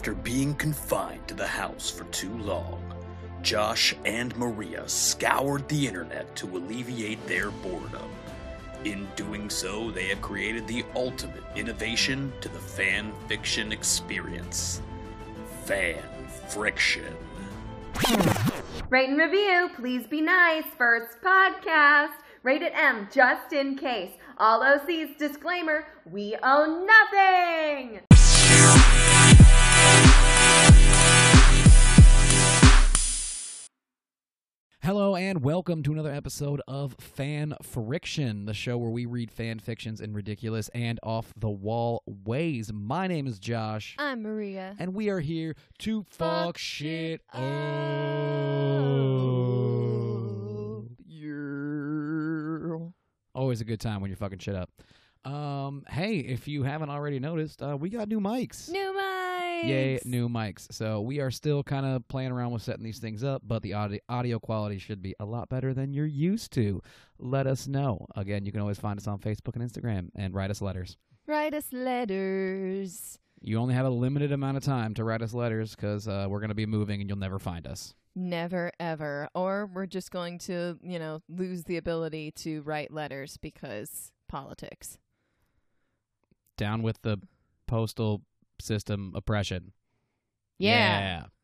After being confined to the house for too long, Josh and Maria scoured the internet to alleviate their boredom. In doing so, they have created the ultimate innovation to the fan fiction experience fan friction. Rate and review, please be nice. First podcast. Rated M, just in case. All OCs, disclaimer, we own nothing! Hello and welcome to another episode of Fan Friction, the show where we read fan fictions in ridiculous and off the wall ways. My name is Josh, I'm Maria. and we are here to fuck, Fuck shit shit up. up. Yeah. Always a good time when you're fucking shit up. Um, hey, if you haven't already noticed, uh, we got new mics. New mics. Yay, new mics. So we are still kind of playing around with setting these things up, but the audio, audio quality should be a lot better than you're used to. Let us know. Again, you can always find us on Facebook and Instagram and write us letters. Write us letters. You only have a limited amount of time to write us letters because uh, we're going to be moving and you'll never find us. Never ever. Or we're just going to, you know, lose the ability to write letters because politics. Down with the postal system oppression. Yeah. Yeah.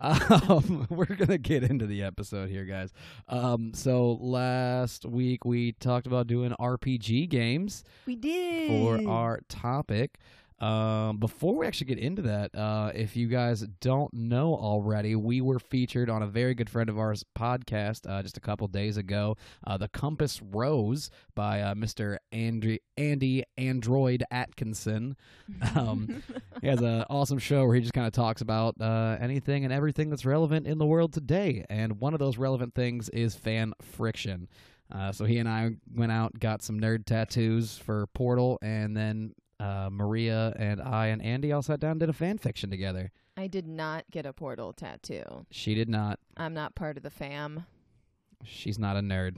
Um, we're gonna get into the episode here, guys. Um, so last week we talked about doing RPG games We did. for our topic. Um, before we actually get into that, uh, if you guys don't know already, we were featured on a very good friend of ours podcast uh, just a couple days ago, uh, "The Compass Rose" by uh, Mr. Andy Andy Android Atkinson. Um, he has an awesome show where he just kind of talks about uh, anything and everything that's relevant in the world today. And one of those relevant things is fan friction. Uh, so he and I went out, got some nerd tattoos for Portal, and then uh, Maria and I and Andy all sat down and did a fan fiction together. I did not get a portal tattoo. She did not. I'm not part of the fam. She's not a nerd.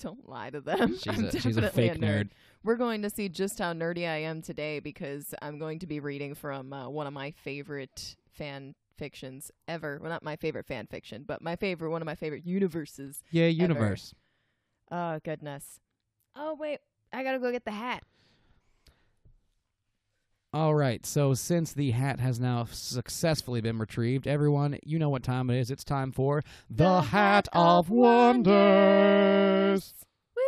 Don't lie to them. She's I'm a she's a fake nerd. We're going to see just how nerdy I am today because I'm going to be reading from uh, one of my favorite fan fictions ever. Well, not my favorite fan fiction, but my favorite, one of my favorite universes. Yeah, universe. Oh, goodness. Oh, wait. I got to go get the hat. All right, so since the hat has now successfully been retrieved, everyone, you know what time it is. It's time for the, Hat of Wonders. Woo!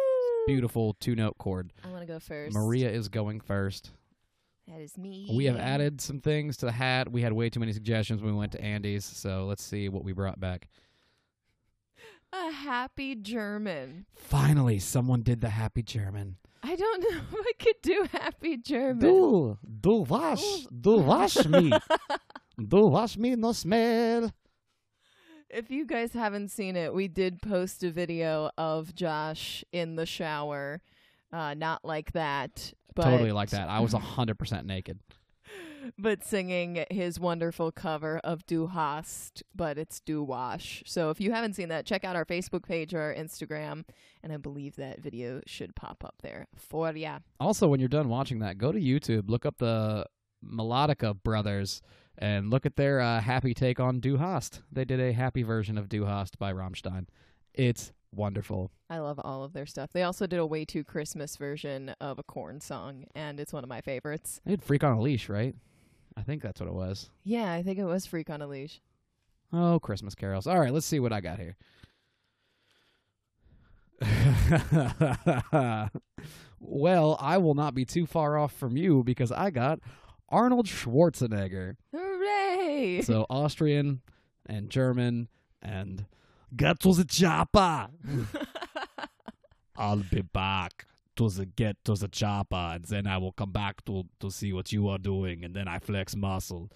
Beautiful two note chord. I want to go first. Maria is going first. That is me. We have added some things to the hat. We had way too many suggestions when we went to Andy's, so let's see what we brought back. a happy German. Finally, someone did the happy German. I don't know if I could do happy German. Du, du wasch, du wasch me. Du wasch me no smell. If you guys haven't seen it, we did post a video of Josh in the shower. Uh, not like that, but Totally like that. I was 100% naked. But singing his wonderful cover of Du Hast, but it's Du Wash. So if you haven't seen that, check out our Facebook page or our Instagram, and I believe that video should pop up there for ya. Also, when you're done watching that, go to YouTube, look up the Melodica brothers, and look at their uh, happy take on Du Hast. They did a happy version of Du Hast by Rammstein. It's wonderful. I love all of their stuff. They also did a way too Christmas version of a Korn song, and it's one of my favorites. They did Freak on a Leash, right? I think that's what it was. Yeah, I think it was Freak on a Leash. Oh, Christmas carols. All right, let's see what I got here. well, I will not be too far off from you because I got Arnold Schwarzenegger. Hooray! So Austrian and German and to the chopper. I'll be back to the get to the chopper and then I will come back to to see what you are doing and then I flex muscle.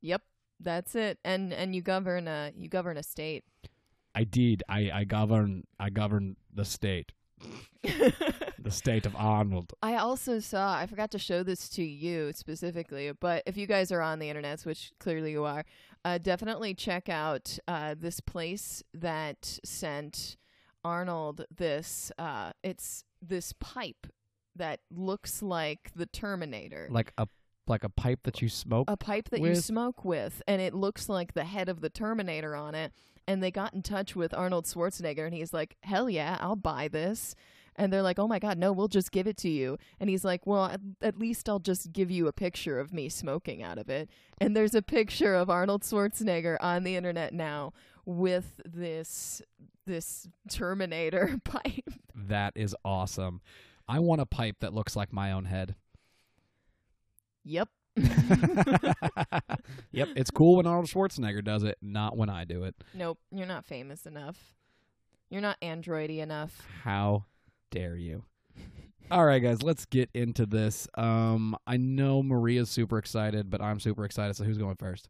yep, that's it. And and you govern a you govern a state. I did. I, I govern I govern the state. the state of Arnold. I also saw, I forgot to show this to you specifically, but if you guys are on the internet, which clearly you are, uh, definitely check out uh, this place that sent Arnold this. Uh, it's this pipe that looks like the Terminator. Like a like a pipe that you smoke. a pipe that you with- smoke with, and it looks like the head of the Terminator on it. And they got in touch with Arnold Schwarzenegger, and he's like, "Hell yeah, I'll buy this." And they're like, "Oh my god, no, we'll just give it to you." And he's like, "Well, at, at least I'll just give you a picture of me smoking out of it." And there's a picture of Arnold Schwarzenegger on the internet now with this this Terminator pipe. that is awesome. I want a pipe that looks like my own head. Yep. yep, it's cool when Arnold Schwarzenegger does it, not when I do it. Nope, you're not famous enough. You're not androidy enough. How dare you? All right, guys, let's get into this. Um, I know Maria's super excited, but I'm super excited. So who's going first?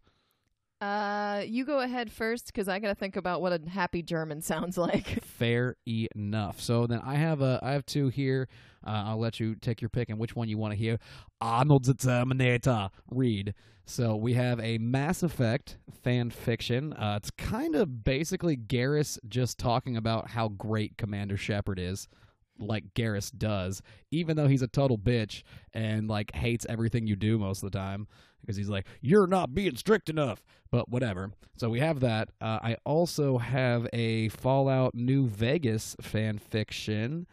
Uh, you go ahead first because I gotta think about what a happy German sounds like. Fair enough. So then I have a I have two here. Uh, I'll let you take your pick and which one you want to hear. Arnold the Terminator. Read. So we have a Mass Effect fan fiction. Uh, it's kind of basically Garrus just talking about how great Commander Shepard is, like Garrus does, even though he's a total bitch and like hates everything you do most of the time because he's like, "You're not being strict enough." But whatever. So we have that. Uh, I also have a Fallout New Vegas fan fiction.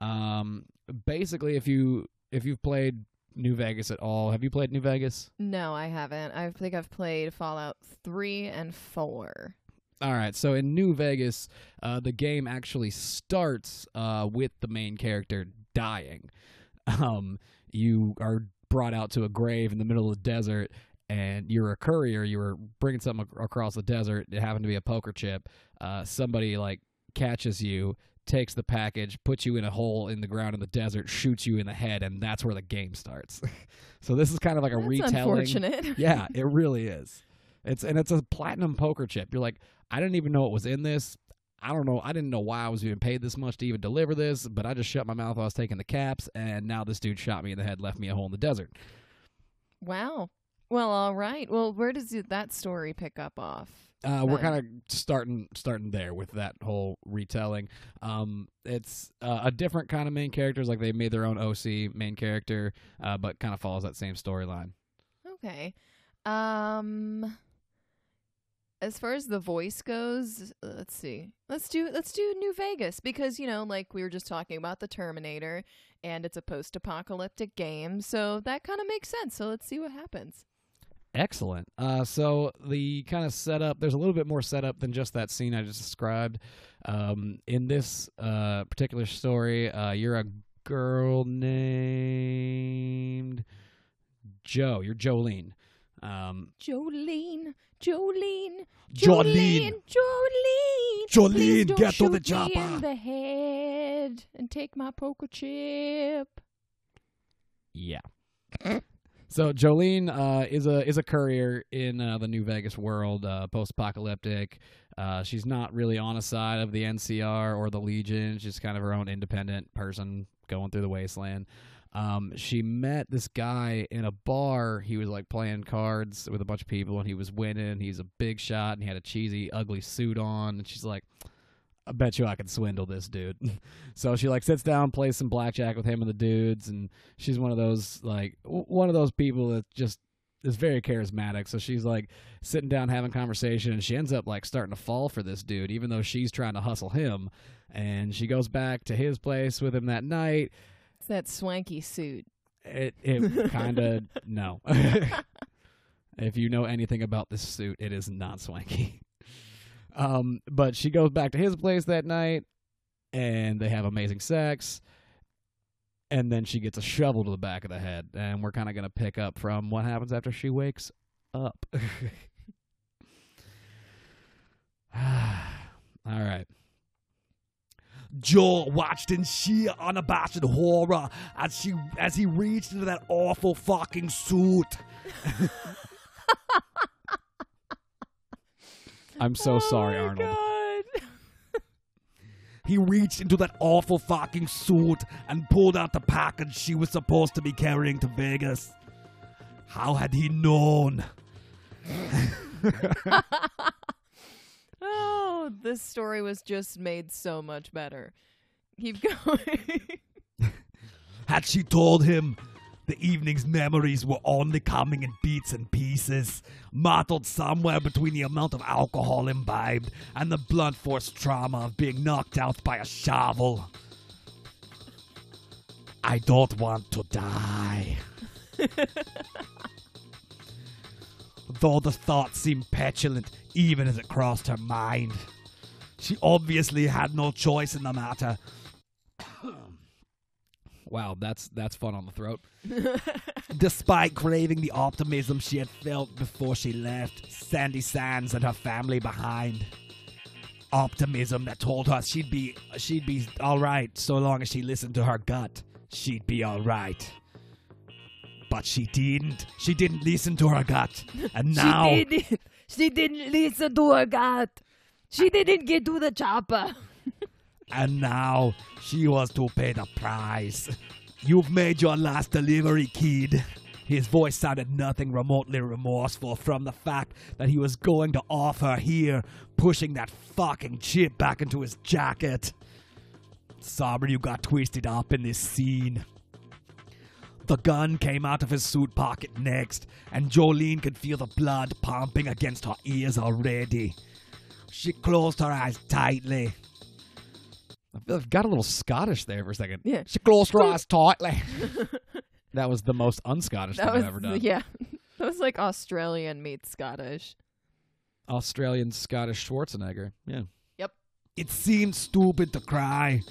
Um, basically, if you if you've played New Vegas at all, have you played New Vegas? no, I haven't. I think I've played Fallout three and four. All right, so in New Vegas, uh, the game actually starts uh, with the main character dying. Um, you are brought out to a grave in the middle of the desert, and you're a courier. You were bringing something ac- across the desert. It happened to be a poker chip. Uh, somebody like catches you, takes the package, puts you in a hole in the ground in the desert, shoots you in the head, and that's where the game starts. so this is kind of like a That's retelling unfortunate. yeah, it really is. It's and it's a platinum poker chip. You're like, I didn't even know what was in this. I don't know. I didn't know why I was even paid this much to even deliver this, but I just shut my mouth while I was taking the caps, and now this dude shot me in the head, left me a hole in the desert. wow. Well, all right. Well, where does that story pick up off? Uh, we're kind of starting starting there with that whole retelling. Um, it's uh, a different kind of main characters. Like they made their own OC main character, uh, but kind of follows that same storyline. Okay. Um as far as the voice goes, uh, let's see. Let's do let's do New Vegas because you know, like we were just talking about the Terminator and it's a post-apocalyptic game, so that kind of makes sense. So let's see what happens. Excellent. Uh, so the kind of setup, there's a little bit more setup than just that scene I just described. Um, in this uh, particular story, uh, you're a girl named Joe. You're Jolene. Um, Jolene, Jolene, Jolene. Jolene, Jolene, don't get to the shoot me chopper. in the head and take my poker chip. Yeah. So Jolene uh, is a is a courier in uh, the New Vegas world, uh, post apocalyptic. Uh, she's not really on a side of the NCR or the Legion. She's kind of her own independent person going through the wasteland. Um, she met this guy in a bar. He was like playing cards with a bunch of people, and he was winning. He's a big shot, and he had a cheesy, ugly suit on. And she's like, "I bet you I can swindle this dude." so she like sits down, plays some blackjack with him and the dudes, and she's one of those like w- one of those people that just is very charismatic. So she's like sitting down having conversation, and she ends up like starting to fall for this dude, even though she's trying to hustle him. And she goes back to his place with him that night. It's that swanky suit. It it kind of no. if you know anything about this suit, it is not swanky. Um, but she goes back to his place that night, and they have amazing sex. And then she gets a shovel to the back of the head, and we're kind of gonna pick up from what happens after she wakes up. All right. Joel watched in sheer unabashed horror as she as he reached into that awful fucking suit. I'm so oh sorry, oh my Arnold. God. He reached into that awful fucking suit and pulled out the package she was supposed to be carrying to Vegas. How had he known? Oh, this story was just made so much better. Keep going. Had she told him the evening's memories were only coming in bits and pieces, mottled somewhere between the amount of alcohol imbibed and the blunt force trauma of being knocked out by a shovel. I don't want to die. Though the thought seemed petulant even as it crossed her mind. She obviously had no choice in the matter. Wow, that's that's fun on the throat. Despite craving the optimism she had felt before she left Sandy Sands and her family behind. Optimism that told her she'd be she'd be all right so long as she listened to her gut. She'd be all right. But she didn't. She didn't listen to her gut. And now She didn't. Listen to her gut. She didn't get to the chopper. and now she was to pay the price. You've made your last delivery, kid. His voice sounded nothing remotely remorseful from the fact that he was going to off her here, pushing that fucking chip back into his jacket. Sorry you got twisted up in this scene. The gun came out of his suit pocket next, and Jolene could feel the blood pumping against her ears already. She closed her eyes tightly. I feel like I got a little Scottish there for a second. Yeah. She closed her eyes tightly. that was the most un-Scottish thing was I've ever done. yeah. That was like Australian meets Scottish. Australian Scottish Schwarzenegger. Yeah. Yep. It seemed stupid to cry.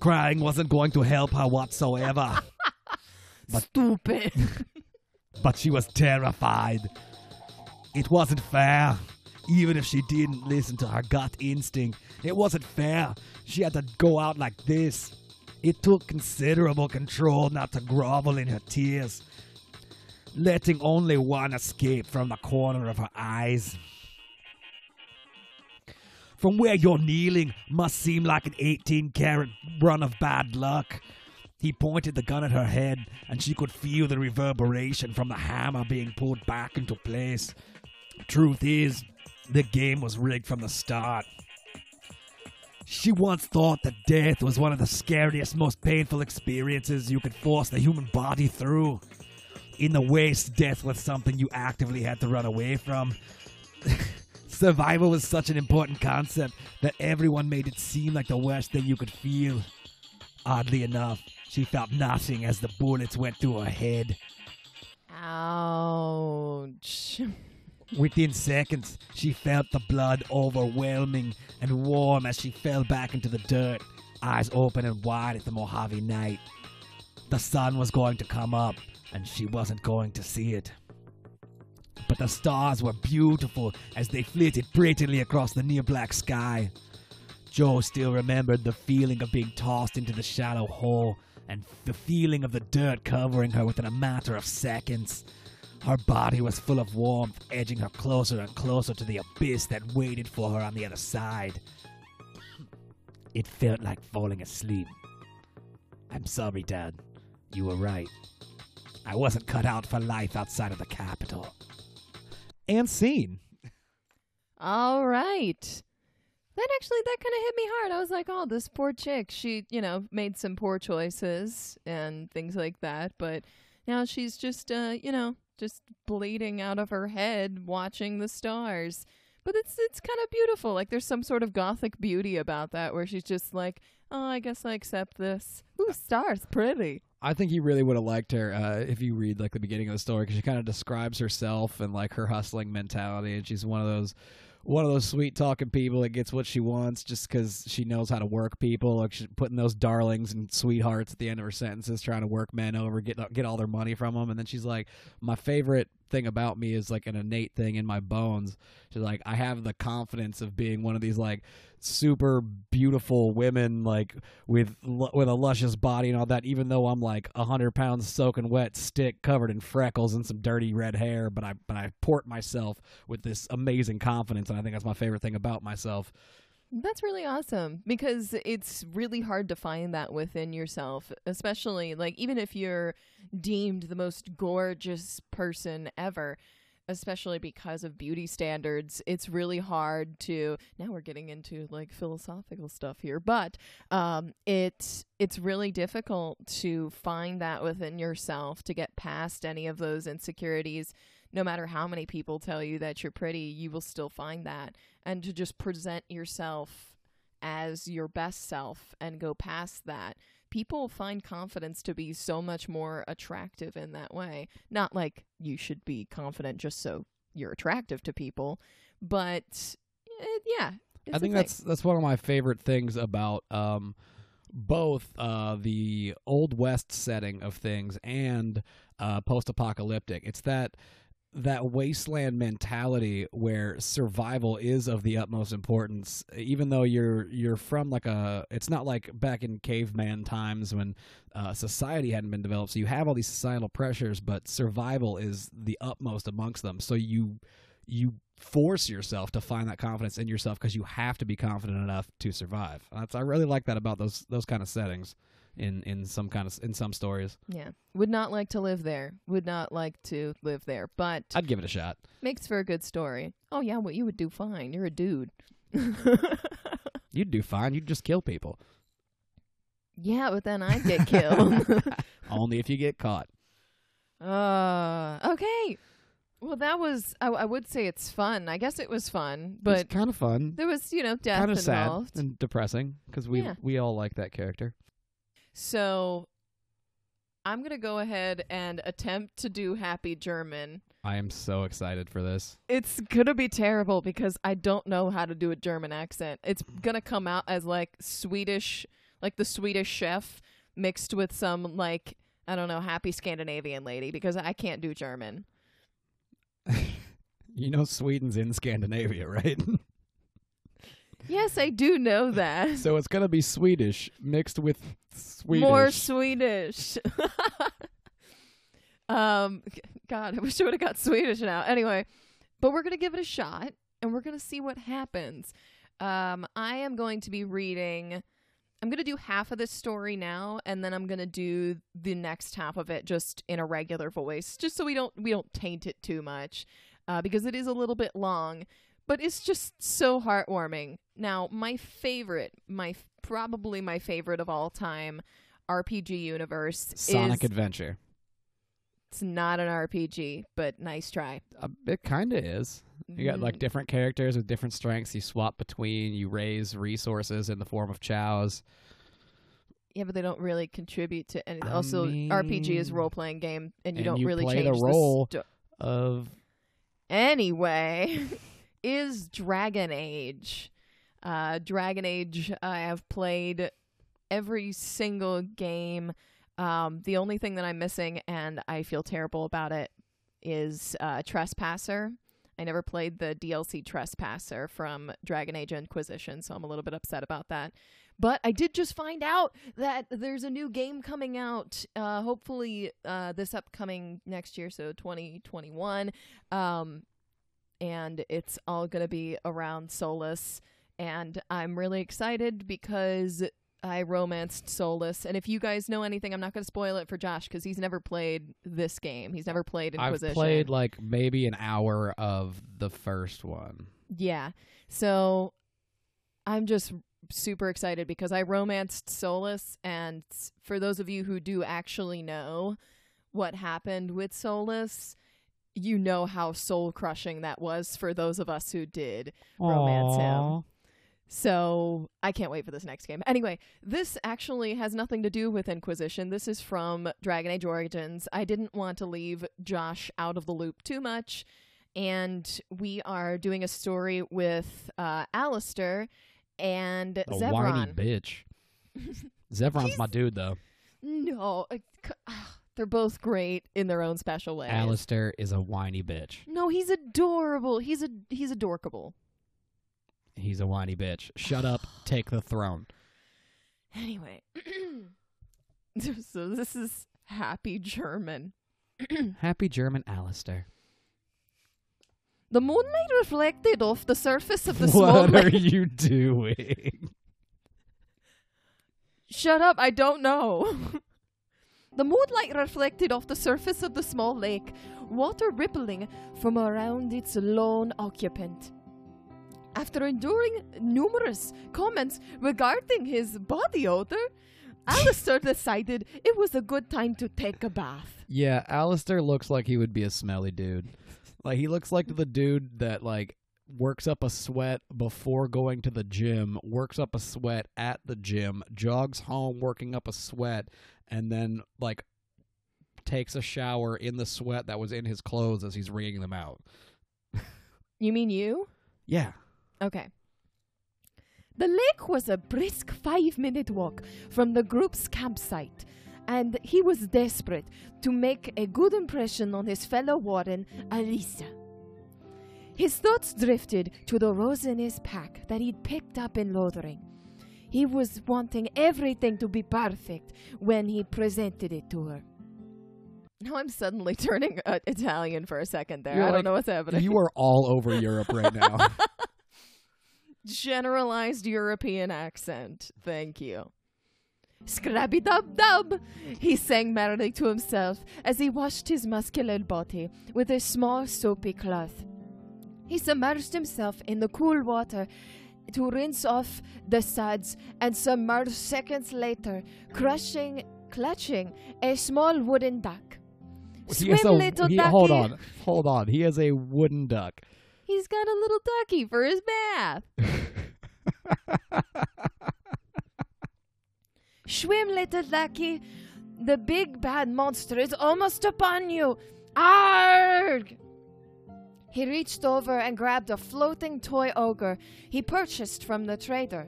Crying wasn't going to help her whatsoever. Stupid. but she was terrified. It wasn't fair. Even if she didn't listen to her gut instinct, it wasn't fair. She had to go out like this. It took considerable control not to grovel in her tears, letting only one escape from the corner of her eyes. From where you're kneeling must seem like an 18 carat run of bad luck. He pointed the gun at her head, and she could feel the reverberation from the hammer being pulled back into place. Truth is, the game was rigged from the start. She once thought that death was one of the scariest, most painful experiences you could force the human body through. In the West, death was something you actively had to run away from. Survival was such an important concept that everyone made it seem like the worst thing you could feel. Oddly enough, she felt nothing as the bullets went through her head. Ouch. Within seconds, she felt the blood overwhelming and warm as she fell back into the dirt, eyes open and wide at the Mojave night. The sun was going to come up, and she wasn't going to see it. But the stars were beautiful as they flitted brilliantly across the near black sky. Joe still remembered the feeling of being tossed into the shallow hole and the feeling of the dirt covering her within a matter of seconds. Her body was full of warmth, edging her closer and closer to the abyss that waited for her on the other side. It felt like falling asleep. I'm sorry, Dad. You were right. I wasn't cut out for life outside of the capital. And scene. All right. That actually that kind of hit me hard. I was like, "Oh, this poor chick. She, you know, made some poor choices and things like that, but now she's just uh, you know, just bleeding out of her head watching the stars." But it's it's kind of beautiful. Like there's some sort of gothic beauty about that where she's just like, "Oh, I guess I accept this." Ooh, stars pretty. I think he really would have liked her uh, if you read like the beginning of the story because she kind of describes herself and like her hustling mentality, and she's one of those one of those sweet talking people that gets what she wants just because she knows how to work people. Like she's putting those darlings and sweethearts at the end of her sentences, trying to work men over, get get all their money from them, and then she's like, "My favorite thing about me is like an innate thing in my bones." She's like, "I have the confidence of being one of these like." super beautiful women like with with a luscious body and all that even though i'm like a hundred pounds soaking wet stick covered in freckles and some dirty red hair but i but i port myself with this amazing confidence and i think that's my favorite thing about myself That's really awesome because it's really hard to find that within yourself, especially like even if you're deemed the most gorgeous person ever. Especially because of beauty standards, it's really hard to now we're getting into like philosophical stuff here, but um it's it's really difficult to find that within yourself to get past any of those insecurities. No matter how many people tell you that you're pretty, you will still find that. And to just present yourself as your best self and go past that people find confidence to be so much more attractive in that way. Not like you should be confident just so you're attractive to people, but eh, yeah. I think that's that's one of my favorite things about um, both uh, the old west setting of things and uh, post-apocalyptic. It's that that wasteland mentality where survival is of the utmost importance even though you're you're from like a it's not like back in caveman times when uh, society hadn't been developed. So you have all these societal pressures but survival is the utmost amongst them. So you you force yourself to find that confidence in yourself because you have to be confident enough to survive. That's I really like that about those those kind of settings in in some kind of in some stories. Yeah. Would not like to live there. Would not like to live there, but I'd give it a shot. makes for a good story. Oh yeah, well you would do fine. You're a dude. You'd do fine. You'd just kill people. yeah, but then I'd get killed. Only if you get caught. uh okay. Well, that was I, I would say it's fun. I guess it was fun, but kind of fun, there was, you know, death kind of sad involved. and depressing because we Yeah. we all like that character. So I'm going to go ahead and attempt to do Happy German. I am so excited for this. It's going to be terrible because I don't know how to do a German accent. It's going to come out as like Swedish, like the Swedish chef mixed with some like I don't know, happy Scandinavian lady because I can't do German. You know, Sweden's in Scandinavia, right? Yes, I do know that. so it's gonna be Swedish mixed with Swedish. More Swedish. um, God, I wish I would have got Swedish now. Anyway, but we're gonna give it a shot, and we're gonna see what happens. Um, I am going to be reading. I'm gonna do half of this story now, and then I'm gonna do the next half of it just in a regular voice, just so we don't we don't taint it too much, uh, because it is a little bit long but it's just so heartwarming. Now, my favorite, my probably my favorite of all time RPG universe Sonic is Adventure. it's not an RPG, but nice try. Uh, it kind of is. You got like Mm, different characters with different strengths. You swap between. You raise resources in the form of chows. yeah, but they don't really contribute to anything. I Also, RPG is mean- role playing game, and you and don't you really play change the role. sto- Of anyway, is Dragon Age. Uh, Dragon Age, I have played every single game. Um, the only thing that I'm missing, and I feel terrible about it, is uh, Trespasser. I never played the DLC Trespasser from Dragon Age Inquisition, so I'm a little bit upset about that. But I did just find out that there's a new game coming out, uh, hopefully uh, this upcoming next year, so 2021. Um, and it's all going to be around Solas. And I'm really excited because I romanced Solas. And if you guys know anything, I'm not going to spoil it for Josh because he's never played this game. He's never played Inquisition. I've played like maybe an hour of the first one. Yeah. So I'm just super excited because I romanced Solas. And for those of you who do actually know what happened with Solas, you know how soul crushing that was for those of us who did romance him. So I can't wait for this next game. Anyway, this actually has nothing to do with Inquisition. This is from Dragon Age Origins. I didn't want to leave Josh out of the loop too much. And we are doing a story with uh, Alistair and A Zevran. whiny bitch. Zevran's my dude though. No, uh, c- they're both great in their own special ways. Alistair is a whiny bitch. No, he's adorable. He's a he's adorkable. He's a whiny bitch. Shut up. Take the throne. Anyway, so this is happy German. Happy German Alistair. The moonlight reflected off the surface of the What are you doing? Shut up! I don't know. The moonlight reflected off the surface of the small lake, water rippling from around its lone occupant. After enduring numerous comments regarding his body odor, Alistair decided it was a good time to take a bath. Yeah, Alistair looks like he would be a smelly dude. Like he looks like the dude that like works up a sweat before going to the gym, works up a sweat at the gym, jogs home working up a sweat, and then like takes a shower in the sweat that was in his clothes as he's wringing them out. You mean you? Yeah. Okay. The lake was a brisk five minute walk from the group's campsite, and he was desperate to make a good impression on his fellow warden, Alisa. His thoughts drifted to the rose in his pack that he'd picked up in Lothering. He was wanting everything to be perfect when he presented it to her. Now I'm suddenly turning uh, Italian for a second there. You're I like- don't know what's happening. You are all over Europe right now. generalized European accent. Thank you. Scrabby dub dub, he sang merrily to himself as he washed his muscular body with a small soapy cloth. He submerged himself in the cool water to rinse off the suds and submerged seconds later, crushing, clutching a small wooden duck. he Swim, a, little he- ducky. hold on. Hold on. He has a wooden duck. He's got a little ducky for his bath. Swim, little ducky. The big bad monster is almost upon you. Arg! He reached over and grabbed a floating toy ogre he purchased from the trader,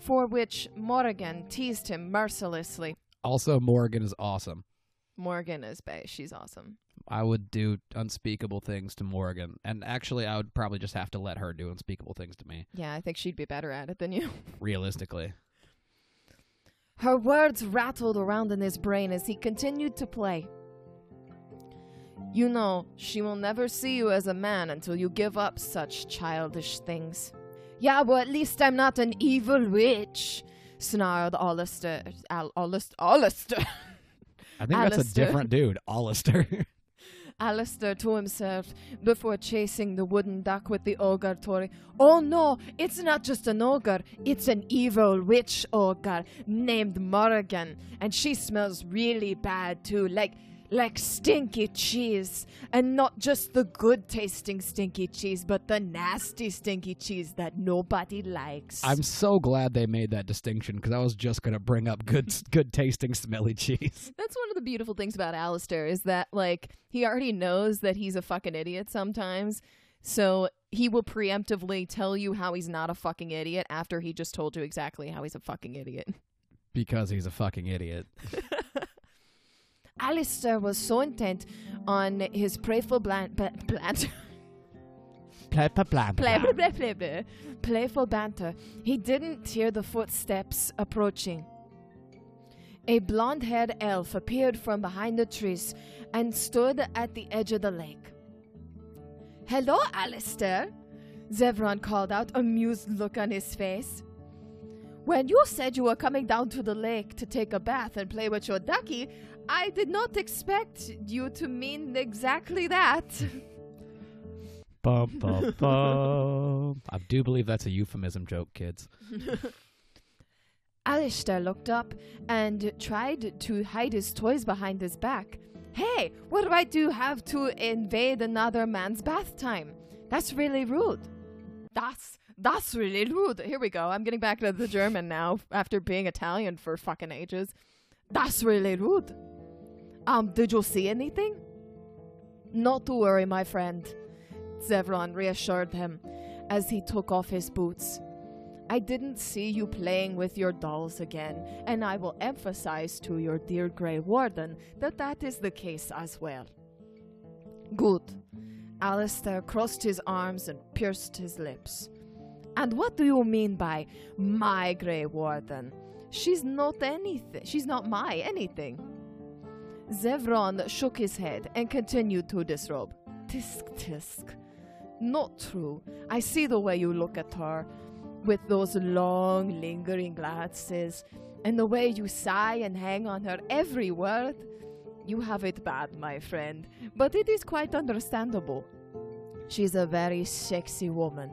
for which Morgan teased him mercilessly. Also, Morgan is awesome. Morgan is bae. She's awesome. I would do unspeakable things to Morgan, and actually, I would probably just have to let her do unspeakable things to me. Yeah, I think she'd be better at it than you. Realistically, Her words rattled around in his brain as he continued to play. You know, she will never see you as a man until you give up such childish things. Yeah, well, at least I'm not an evil witch, snarled Alistair. Al- Alist- Alistair. I think that's a different dude, Alistair. Alistair to himself before chasing the wooden duck with the ogre toy. Oh no, it's not just an ogre, it's an evil witch ogre named Morrigan, and she smells really bad too, like like stinky cheese, and not just the good tasting stinky cheese, but the nasty stinky cheese that nobody likes. I'm so glad they made that distinction because I was just gonna bring up good, good tasting smelly cheese. That's one of the beautiful things about Alistair is that like he already knows that he's a fucking idiot sometimes. So he will preemptively tell you how he's not a fucking idiot after he just told you exactly how he's a fucking idiot. Because he's a fucking idiot. Alistair was so intent on his playful bland, bl- bland Play, blah. blah, blah, blah. Playful banter. He didn't hear the footsteps approaching. A blonde haired elf appeared from behind the trees and stood at the edge of the lake. Hello, Alistair, Zevran called out, amused look on his face. When you said you were coming down to the lake to take a bath and play with your ducky, I did not expect you to mean exactly that. Bum, bum, bum. I do believe that's a euphemism joke, kids. Alistair looked up and tried to hide his toys behind his back. Hey, what right do you have to invade another man's bath time? That's really rude. That's that's really rude. Here we go. I'm getting back to the German now after being Italian for fucking ages. That's really rude. Um, did you see anything? Not to worry, my friend. Zevran reassured him as he took off his boots. I didn't see you playing with your dolls again, and I will emphasize to your dear Grey Warden that that is the case as well. Good. Alistair crossed his arms and pierced his lips. And what do you mean by my Grey Warden? She's not anything. She's not my anything. Zevran shook his head and continued to disrobe. Tisk tisk. Not true. I see the way you look at her with those long, lingering glances And the way you sigh and hang on her every word. You have it bad, my friend, but it is quite understandable. She's a very sexy woman.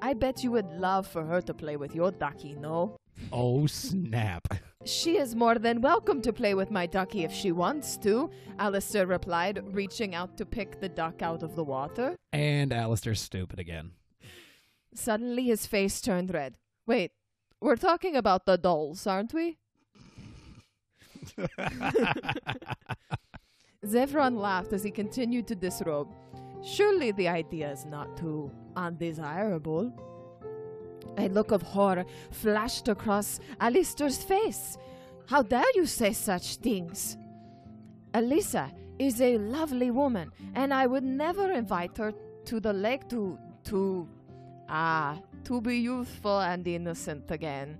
I bet you would love for her to play with your ducky, no? Oh snap! She is more than welcome to play with my ducky if she wants to, Alistair replied, reaching out to pick the duck out of the water. And Alistair's stupid again. Suddenly his face turned red. Wait, we're talking about the dolls, aren't we? Zevran laughed as he continued to disrobe. Surely the idea is not too undesirable. A look of horror flashed across Alistair's face. How dare you say such things? Elisa is a lovely woman, and I would never invite her to the lake to to ah to be youthful and innocent again.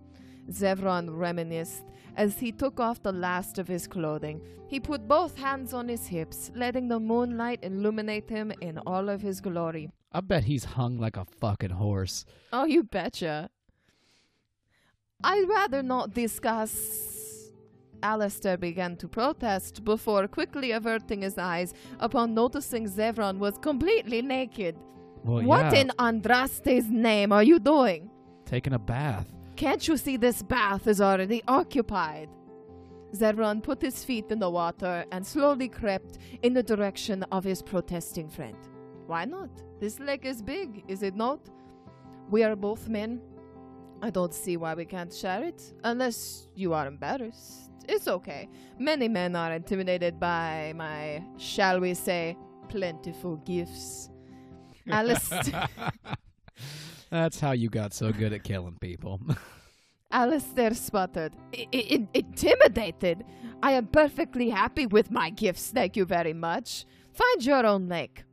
Zevran reminisced as he took off the last of his clothing. He put both hands on his hips, letting the moonlight illuminate him in all of his glory. I bet he's hung like a fucking horse. Oh, you betcha. I'd rather not discuss. Alistair began to protest before quickly averting his eyes upon noticing Zevran was completely naked. Well, what yeah, in Andraste's name are you doing? taking a bath. Can't you see this bath is already occupied? Zevran put his feet in the water and slowly crept in the direction of his protesting friend. Why not? This lake is big, is it not? We are both men. I don't see why we can't share it, unless you are embarrassed. It's okay. Many men are intimidated by my, shall we say, plentiful gifts. Alistair. That's how you got so good at killing people. Alistair sputtered. I- I- intimidated? I am perfectly happy with my gifts, thank you very much. Find your own lake.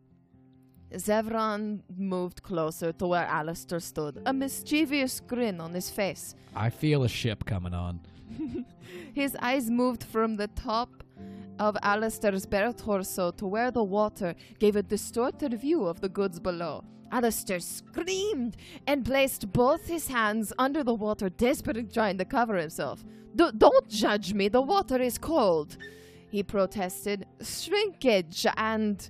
Zevran moved closer to where Alistair stood, a mischievous grin on his face. I feel a ship coming on. His eyes moved from the top of Alistair's bare torso to where the water gave a distorted view of the goods below. Alistair screamed and placed both his hands under the water, desperately trying to cover himself. "D- don't judge me, the water is cold, he protested. Shrinkage and.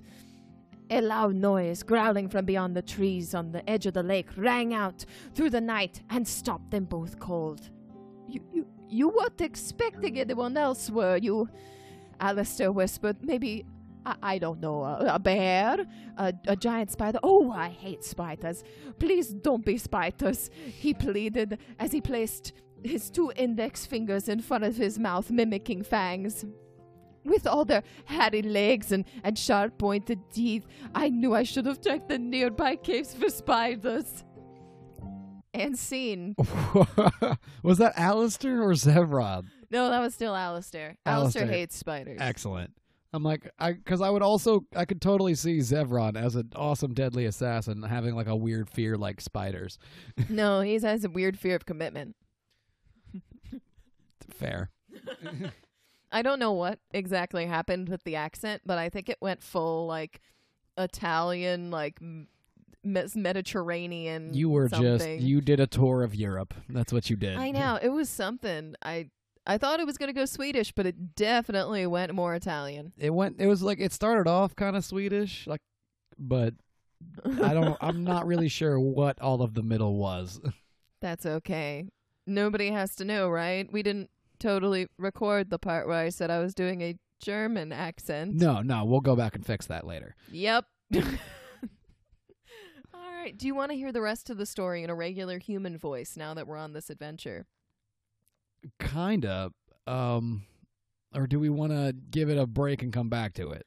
A loud noise, growling from beyond the trees on the edge of the lake, rang out through the night and stopped them both cold. You, you, you weren't expecting anyone else, were you? Alistair whispered. Maybe, I, I don't know, a, a bear? A, a giant spider? Oh, I hate spiders. Please don't be spiders, he pleaded as he placed his two index fingers in front of his mouth, mimicking fangs. With all their hairy legs and, and sharp pointed teeth, I knew I should have checked the nearby caves for spiders. And scene. was that Alistair or Zevran? No, that was still Alistair. Alistair. Alistair hates spiders. Excellent. I'm like, I because I would also I could totally see Zevran as an awesome deadly assassin having like a weird fear like spiders. no, he has a weird fear of commitment. Fair. I don't know what exactly happened with the accent, but I think it went full like Italian, like m- Mediterranean. You were something. just you did a tour of Europe. That's what you did. I know it was something. I I thought it was gonna go Swedish, but it definitely went more Italian. It went. It was like it started off kind of Swedish, like, but I don't. I'm not really sure what all of the middle was. That's okay. Nobody has to know, right? We didn't totally record the part where I said I was doing a German accent. No, no. We'll go back and fix that later. Yep. All right. Do you want to hear the rest of the story in a regular human voice now that we're on this adventure? Kinda. Um, or do we want to give it a break and come back to it?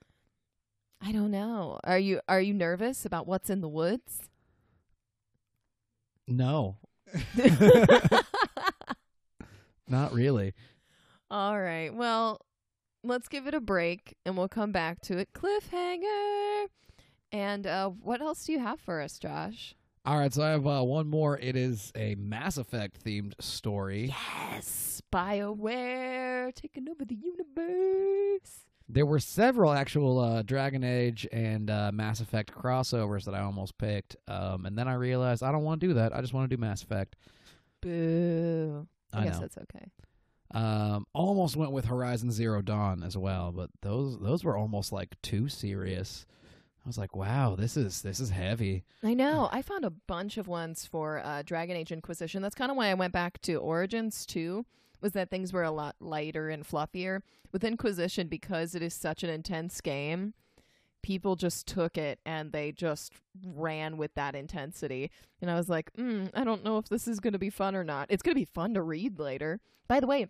I don't know. Are you are you nervous about what's in the woods? No, not really. All right. Well, let's give it a break and we'll come back to it. Cliffhanger. And uh, what else do you have for us, Josh? All right, so I have uh, one more. It is a Mass Effect themed story. Yes, BioWare taking over the universe. There were several actual uh, Dragon Age and uh, Mass Effect crossovers that I almost picked, um, and then I realized I don't want to do that. I just want to do Mass Effect. Boo. I, I guess know. that's okay. Um, almost went with Horizon Zero Dawn as well, but those those were almost like too serious. I was like, wow, this is this is heavy. I know. I found a bunch of ones for uh, Dragon Age Inquisition. That's kind of why I went back to Origins too. Was that things were a lot lighter and fluffier with Inquisition because it is such an intense game. People just took it and they just ran with that intensity. And I was like, mm, I don't know if this is going to be fun or not. It's going to be fun to read later. By the way,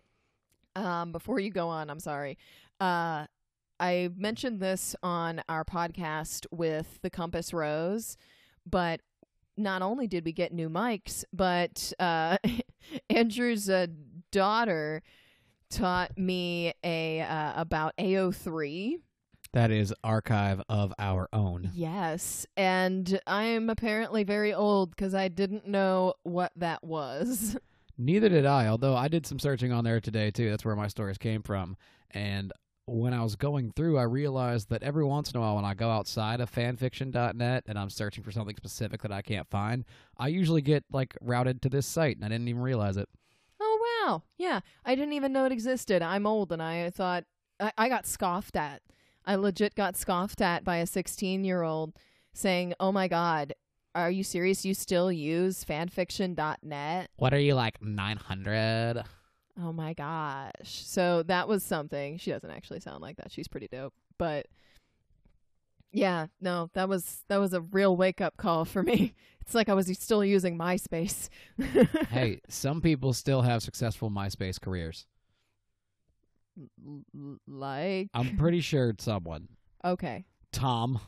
um, before you go on, I'm sorry. Uh, I mentioned this on our podcast with the Compass Rose, but not only did we get new mics, but uh, Andrew's uh, daughter taught me a uh, about AO3. That is archive of our own. Yes, and I'm apparently very old because I didn't know what that was. Neither did I, although I did some searching on there today too. That's where my stories came from. And when I was going through, I realized that every once in a while when I go outside of fanfiction.net and I'm searching for something specific that I can't find, I usually get like routed to this site and I didn't even realize it. Oh wow, yeah, I didn't even know it existed. I'm old, and I thought I, I got scoffed at. I legit got scoffed at by a 16 year old saying, "Oh my god." Are you serious? You still use fanfiction.net? What are you like 900? Oh my gosh. So that was something. She doesn't actually sound like that. She's pretty dope. But yeah, no, that was that was a real wake up call for me. It's like I was still using MySpace. hey, some people still have successful MySpace careers. Like I'm pretty sure it's someone. Okay. Tom.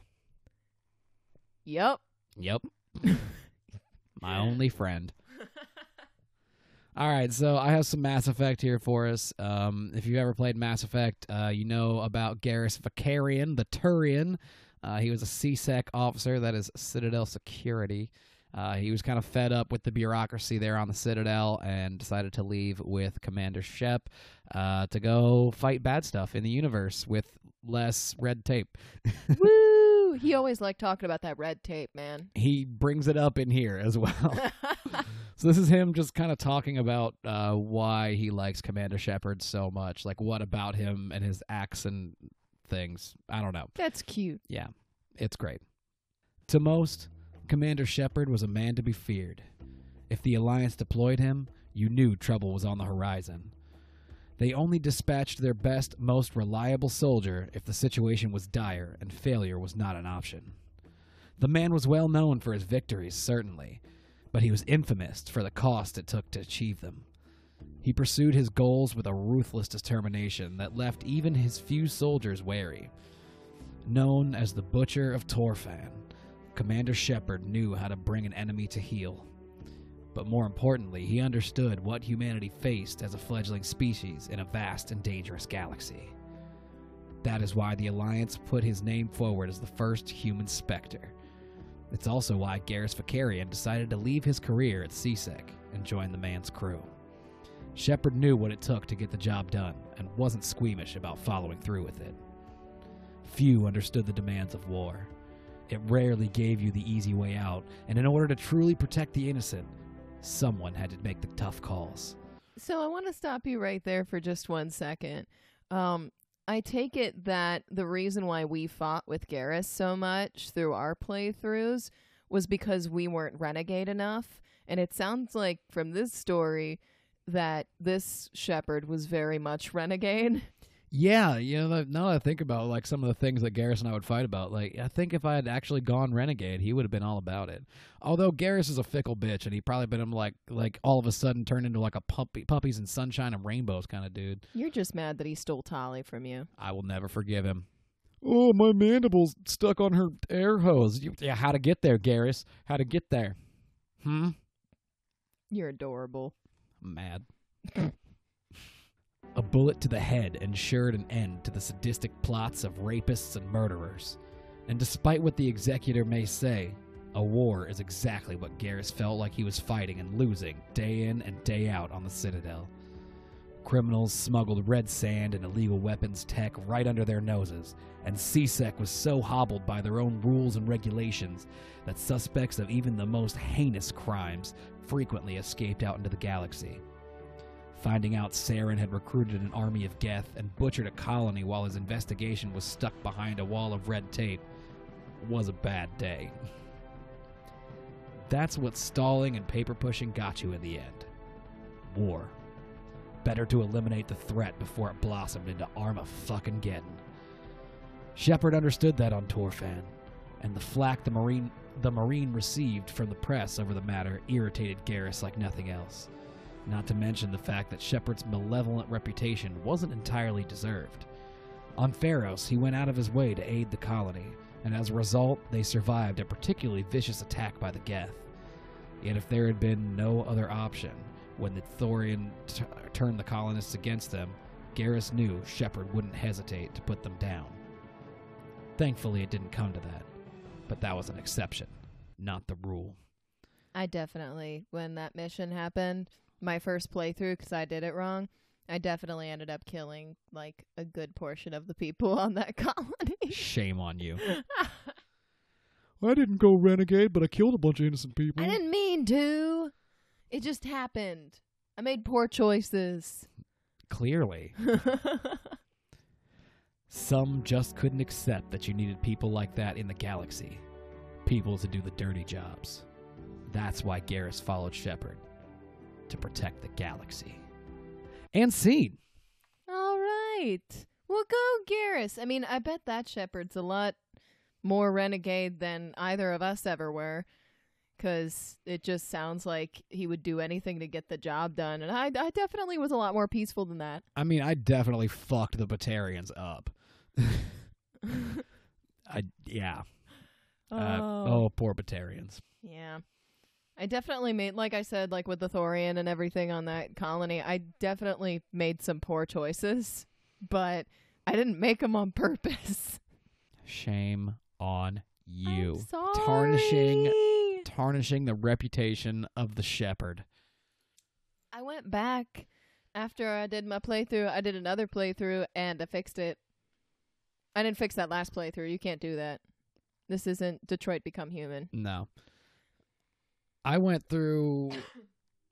Yep. Yep. My only friend. All right, so I have some Mass Effect here for us. Um, if you've ever played Mass Effect, uh, you know about Garrus Vakarian, the Turian. Uh, he was a C-Sec officer, that is Citadel Security. Uh, he was kind of fed up with the bureaucracy there on the Citadel and decided to leave with Commander Shep uh, to go fight bad stuff in the universe with less red tape. Woo! He always liked talking about that red tape, man. he brings it up in here as well. so this is him just kind of talking about uh, why he likes Commander Shepard so much. Like what about him and his acts and things? I don't know. That's cute. Yeah, it's great. To most, Commander Shepard was a man to be feared. If the Alliance deployed him, you knew trouble was on the horizon. They only dispatched their best, most reliable soldier if the situation was dire and failure was not an option. The man was well known for his victories, certainly, but he was infamous for the cost it took to achieve them. He pursued his goals with a ruthless determination that left even his few soldiers wary. Known as the Butcher of Torfan, Commander Shepard knew how to bring an enemy to heel. But more importantly, he understood what humanity faced as a fledgling species in a vast and dangerous galaxy. That is why the Alliance put his name forward as the first human Spectre. It's also why Garrus Vakarian decided to leave his career at C-Sec and join the man's crew. Shepard knew what it took to get the job done and wasn't squeamish about following through with it. Few understood the demands of war. It rarely gave you the easy way out, and in order to truly protect the innocent, someone had to make the tough calls. So I want to stop you right there for just one second. Um, I take it that the reason why we fought with Garrus so much through our playthroughs was because we weren't renegade enough. And it sounds like from this story that this Shepard was very much renegade. Yeah, you know, now that I think about like some of the things that Garrus and I would fight about, like I think if I had actually gone renegade, he would have been all about it. Although Garrus is a fickle bitch, and he probably been like like all of a sudden turned into like a puppy puppies and sunshine and rainbows kind of dude. You're just mad that he stole Tali from you. I will never forgive him. Oh, my mandible's stuck on her air hose. You, yeah, how to get there, Garrus? How to get there? Hmm. You're adorable. I'm mad. A bullet to the head ensured an end to the sadistic plots of rapists and murderers. And despite what the executor may say, a war is exactly what Garrus felt like he was fighting and losing day in and day out on the Citadel. Criminals smuggled red sand and illegal weapons tech right under their noses, and C-Sec was so hobbled by their own rules and regulations that suspects of even the most heinous crimes frequently escaped out into the galaxy. Finding out Saren had recruited an army of Geth and butchered a colony while his investigation was stuck behind a wall of red tape was a bad day. That's what stalling and paper pushing got you in the end. War. Better to eliminate the threat before it blossomed into Arma fucking Geddon. Shepard understood that on Torfan, and the flack the Marine the Marine received from the press over the matter irritated Garrus like nothing else. Not to mention the fact that Shepard's malevolent reputation wasn't entirely deserved. On Feros, he went out of his way to aid the colony, and as a result, they survived a particularly vicious attack by the Geth. Yet if there had been no other option, when the Thorian t- turned the colonists against them, Garrus knew Shepard wouldn't hesitate to put them down. Thankfully, it didn't come to that, but that was an exception, not the rule. I definitely, when that mission happened, my first playthrough, because I did it wrong, I definitely ended up killing like a good portion of the people on that colony. Shame on you. I didn't go renegade, but I killed a bunch of innocent people. I didn't mean to. It just happened. I made poor choices. Clearly. Some just couldn't accept that you needed people like that in the galaxy. People to do the dirty jobs. That's why Garrus followed Shepard. To protect the galaxy. And scene. All right. Well, go Garrus. I mean, I bet that Shepard's a lot more renegade than either of us ever were. Because it just sounds like he would do anything to get the job done. And I, I definitely was a lot more peaceful than that. I mean, I definitely fucked the Batarians up. I yeah. Uh, oh, poor Batarians. Yeah. I definitely made, like I said, like with the Thorian and everything on that colony, I definitely made some poor choices, but I didn't make them on purpose. Shame on you. Tarnishing tarnishing the reputation of the Shepard. I went back after I did my playthrough. I did another playthrough and I fixed it. I didn't fix that last playthrough. You can't do that. This isn't Detroit Become Human. No. I went through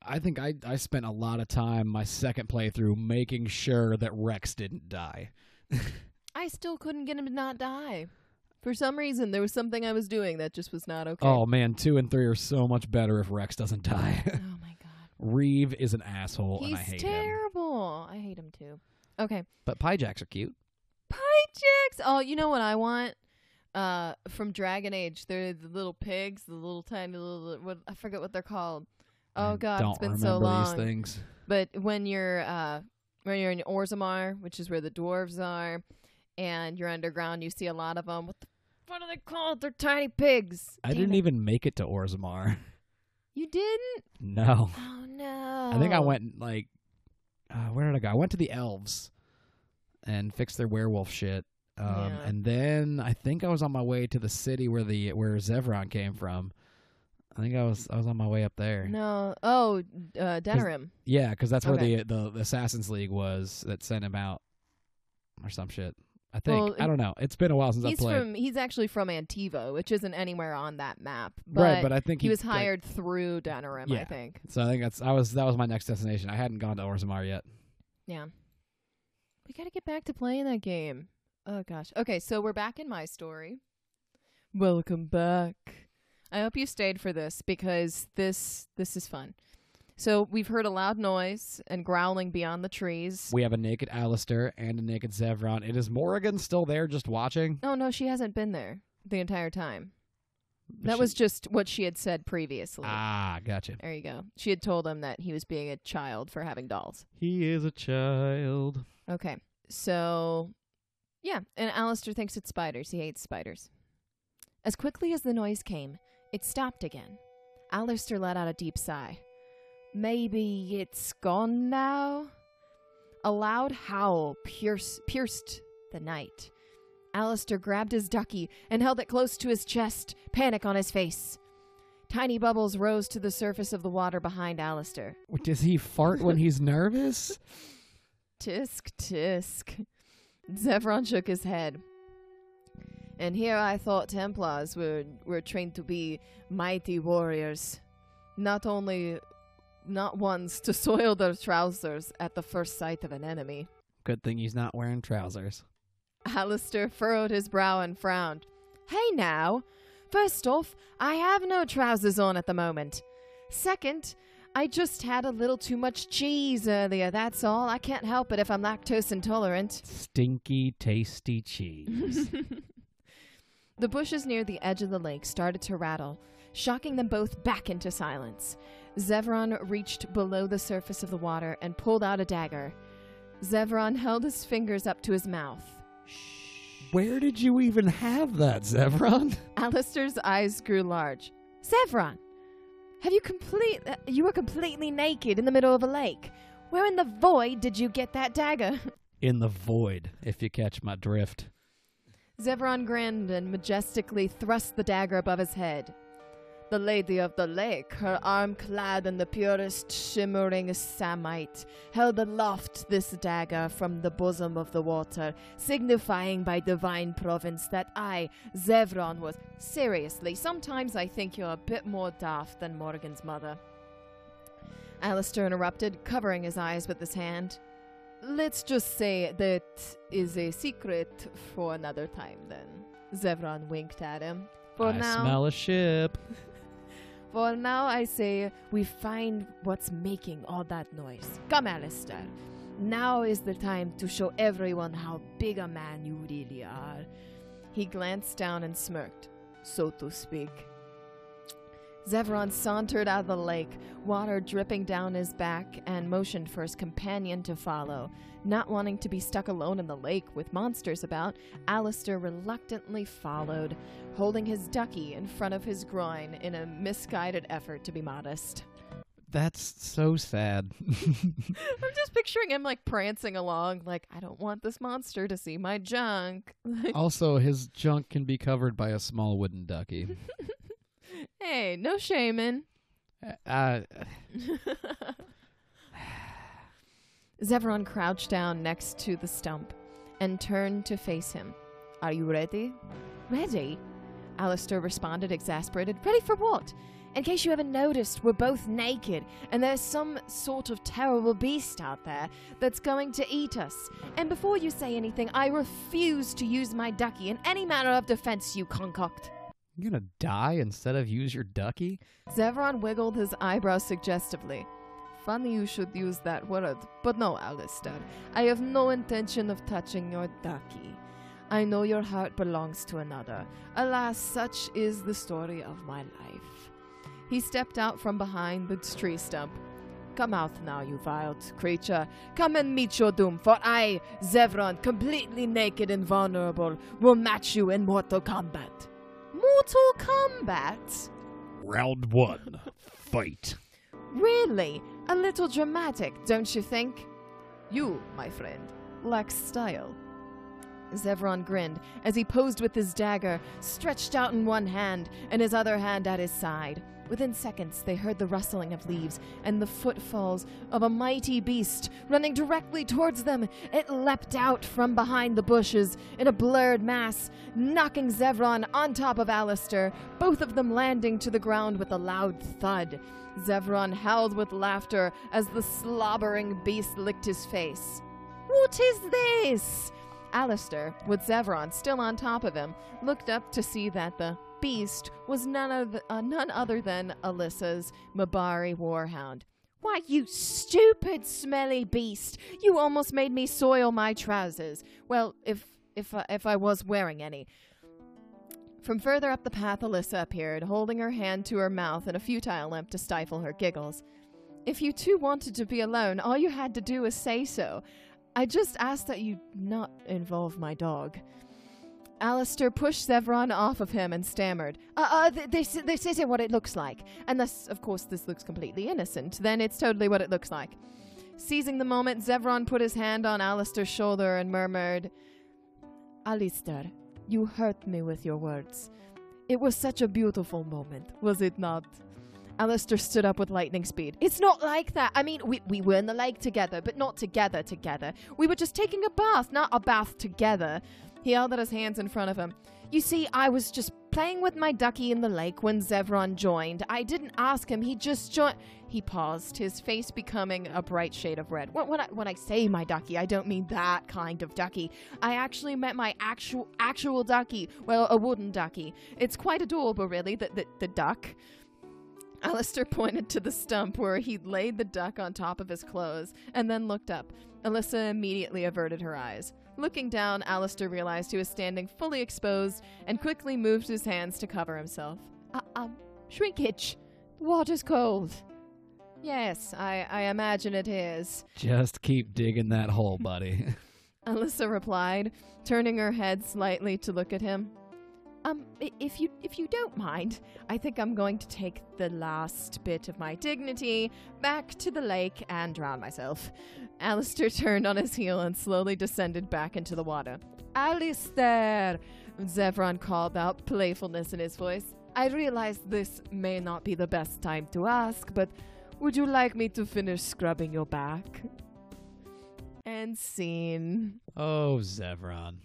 I think I I spent a lot of time my second playthrough making sure that Wrex didn't die. I still couldn't get him to not die. For some reason, there was something I was doing that just was not okay. Oh man, 2 and 3 are so much better if Wrex doesn't die. Oh my god. Wreav is an asshole He's and I hate him. terrible. I hate him too. Okay. But Pyjaks are cute. Pyjaks. Oh, you know what I want? Uh, from Dragon Age, they're the little pigs, the little tiny little. What I forget what they're called. Oh I God, it's been so long. things. But when you're uh, when you're in Orzammar, which is where the dwarves are, and you're underground, you see a lot of them. What the what are they called? They're tiny pigs. I didn't it. even make it to Orzammar. You didn't? no. Oh no. I think I went like uh, where did I go? I went to the elves and fixed their werewolf shit. Um, Yeah. and then I think I was on my way to the city where the where Zevran came from. I think I was I was on my way up there. No. Oh, uh, Denerim. Yeah, because that's where Okay. the, the the Assassins League was that sent him out or some shit. I think Well, I don't know. It's been a while since I He's played. from. He's actually from Antiva, which isn't anywhere on that map. But right, but I think he was like- hired through Denerim, I think. so I think that's I was that was my next destination. I hadn't gone to Orzammar yet. Yeah. We got to get back to playing that game. Oh gosh. Okay, so we're back in my story. Welcome back. I hope you stayed for this because this this is fun. So we've heard a loud noise and growling beyond the trees. We have a naked Alistair and a naked Zevran. It is Morrigan still there just watching? oh no, she hasn't been there the entire time. That She- was just what she had said previously. Ah, gotcha. There you go. She had told him that he was being a child for having dolls. He is a child. Okay. So, yeah. And Alistair thinks it's spiders. He hates spiders. As quickly as the noise came, it stopped again. Alistair let out a deep sigh. Maybe it's gone now? A loud howl pierce, pierced the night. Alistair grabbed his ducky and held it close to his chest, panic on his face. Tiny bubbles rose to the surface of the water behind Alistair. Does he fart when he's nervous? Tisk, tisk. Zevran shook his head. And here I thought Templars were, were trained to be mighty warriors. Not only not ones to soil their trousers at the first sight of an enemy. Good thing he's not wearing trousers. Alistair furrowed his brow and frowned. Hey now! First off, I have no trousers on at the moment. Second, I just had a little too much cheese earlier, that's all. I can't help it if I'm lactose intolerant. Stinky, tasty cheese. The bushes near the edge of the lake started to rattle, shocking them both back into silence. Zevran reached below the surface of the water and pulled out a dagger. Zevran held his fingers up to his mouth. Where did you even have that, Zevran? Alistair's eyes grew large. Zevran, have you complete? Uh, you were completely naked in the middle of a lake. Where in the void did you get that dagger? In the void, if you catch my drift. Zevran grinned and majestically thrust the dagger above his head. The lady of the lake, her arm clad in the purest shimmering samite, held aloft this dagger from the bosom of the water, signifying by divine province that I, Zevran, was. Seriously, sometimes I think you're a bit more daft than Morgan's mother. Alistair interrupted, covering his eyes with his hand. Let's just say that is a secret for another time, then. Zevran winked at him. For I now, smell a ship. for now, I say we find what's making all that noise. Come, Alistair. Now is the time to show everyone how big a man you really are. He glanced down and smirked, so to speak. Zevran sauntered out of the lake, water dripping down his back, and motioned for his companion to follow. Not wanting to be stuck alone in the lake with monsters about, Alistair reluctantly followed, holding his ducky in front of his groin in a misguided effort to be modest. That's so sad. I'm just picturing him like prancing along, like, I don't want this monster to see my junk. also, his junk can be covered by a small wooden ducky. hey, no shaming. Uh, Zevran crouched down next to the stump and turned to face him. Are you ready? Ready? Alistair responded, exasperated. Ready for what? In case you haven't noticed, we're both naked, and there's some sort of terrible beast out there that's going to eat us. And before you say anything, I refuse to use my ducky in any manner of defense you concoct. You gonna die instead of use your ducky? Zevran wiggled his eyebrows suggestively. Funny you should use that word, but no, Alistair. I have no intention of touching your ducky. I know your heart belongs to another. Alas, such is the story of my life. He stepped out from behind the tree stump. Come out now, you vile creature. Come and meet your doom, for I, Zevran, completely naked and vulnerable, will match you in Mortal Kombat. Mortal Kombat? Round one. Fight. Really? A little dramatic, don't you think? You, my friend, lack style. Zevran grinned as he posed with his dagger, stretched out in one hand and his other hand at his side. Within seconds, they heard the rustling of leaves and the footfalls of a mighty beast running directly towards them. It leapt out from behind the bushes in a blurred mass, knocking Zevran on top of Alistair, both of them landing to the ground with a loud thud. Zevran howled with laughter as the slobbering beast licked his face. What is this? Alistair, with Zevran still on top of him, looked up to see that the beast was none, of, uh, none other than Alyssa's Mabari warhound. Why, you stupid, smelly beast! You almost made me soil my trousers. Well, if if I, if I was wearing any. From further up the path, Alyssa appeared, holding her hand to her mouth in a futile attempt to stifle her giggles. If you two wanted to be alone, all you had to do was say so. I just asked that you not involve my dog. Alistair pushed Zevran off of him and stammered, uh, uh, th- this, this isn't what it looks like. Unless, of course, this looks completely innocent. Then it's totally what it looks like. Seizing the moment, Zevran put his hand on Alistair's shoulder and murmured, Alistair, you hurt me with your words. It was such a beautiful moment, was it not? Alistair stood up with lightning speed. It's not like that. I mean, we, we were in the lake together, but not together together. We were just taking a bath, not a bath together. He held out his hands in front of him. You see, I was just playing with my ducky in the lake when Zevran joined. I didn't ask him, he just joined. He paused, his face becoming a bright shade of red. When, I, when I say my ducky, I don't mean that kind of ducky. I actually meant my actual actual ducky. Well, a wooden ducky. It's quite adorable, really, the, the, the duck. Alistair pointed to the stump where he'd laid the duck on top of his clothes and then looked up. Alyssa immediately averted her eyes. Looking down, Alistair realized he was standing fully exposed and quickly moved his hands to cover himself. Uh, um, shrinkage. The water's cold. Yes, I, I imagine it is. Just keep digging that hole, buddy. Alyssa replied, turning her head slightly to look at him. Um, if you if you don't mind, I think I'm going to take the last bit of my dignity back to the lake and drown myself. Alistair turned on his heel and slowly descended back into the water. Alistair! Zevran called out, playfulness in his voice. I realize this may not be the best time to ask, but would you like me to finish scrubbing your back? And scene. oh, Zevran.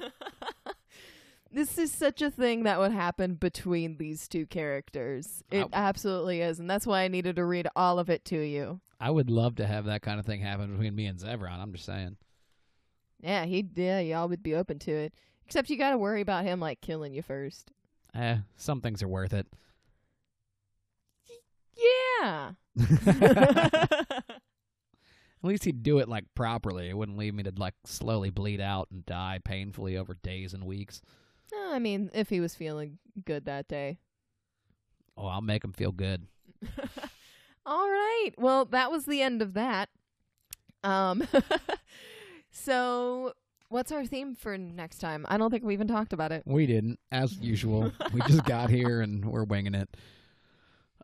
this is such a thing that would happen between these two characters. It absolutely is, and that's why I needed to read all of it to you. I would love to have that kind of thing happen between me and Zevran. I'm just saying. Yeah, he yeah, y'all would be open to it. Except you gotta worry about him like killing you first. Eh, some things are worth it. Yeah. At least he'd do it like properly. It wouldn't leave me to like slowly bleed out and die painfully over days and weeks. I mean, if he was feeling good that day. Oh, I'll make him feel good. All right. Well, that was the end of that. Um so what's our theme for next time? I don't think we even talked about it. We didn't, as usual. we just got here and we're winging it.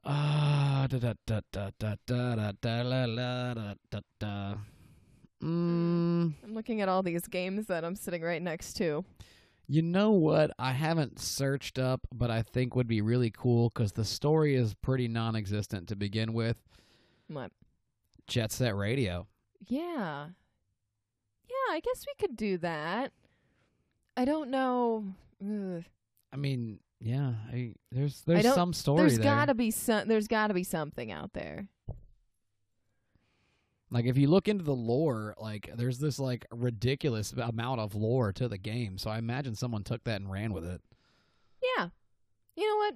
Ah, da da da da da da da da la la da da da. Mm, I'm looking at all these games that I'm sitting right next to. You know what? I haven't searched up, but I think would be really cool because the story is pretty non-existent to begin with. What? Jet Set Radio. Yeah. Yeah, I guess we could do that. I don't know. Ugh. I mean, yeah, I, there's there's some story There's there. gotta be some. There's gotta be something out there. Like if you look into the lore, like there's this like ridiculous amount of lore to the game. So I imagine someone took that and ran with it. Yeah. You know what?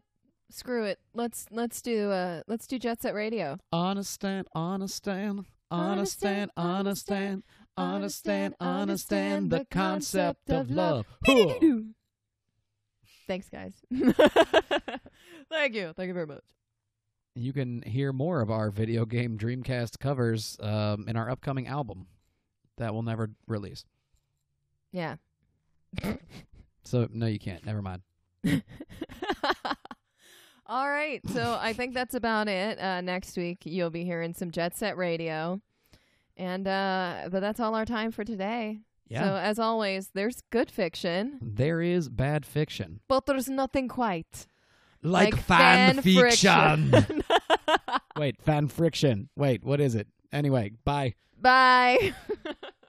Screw it. Let's let's do uh let's do Jet Set Radio. Understand, understand, understand, understand, understand, understand the concept of love. Thanks, guys. Thank you. Thank you very much. You can hear more of our video game Dreamcast covers um, in our upcoming album that will never release. Yeah. So no, you can't. Never mind. All right. So I think that's about it. Uh, next week you'll be hearing some Jet Set Radio. And uh but that's all our time for today. Yeah, So as always, there's good fiction, there is bad fiction. but there's nothing quite Like, Like fan, fan fiction. friction. Wait, fan friction. Wait, what is it? Anyway, bye. Bye.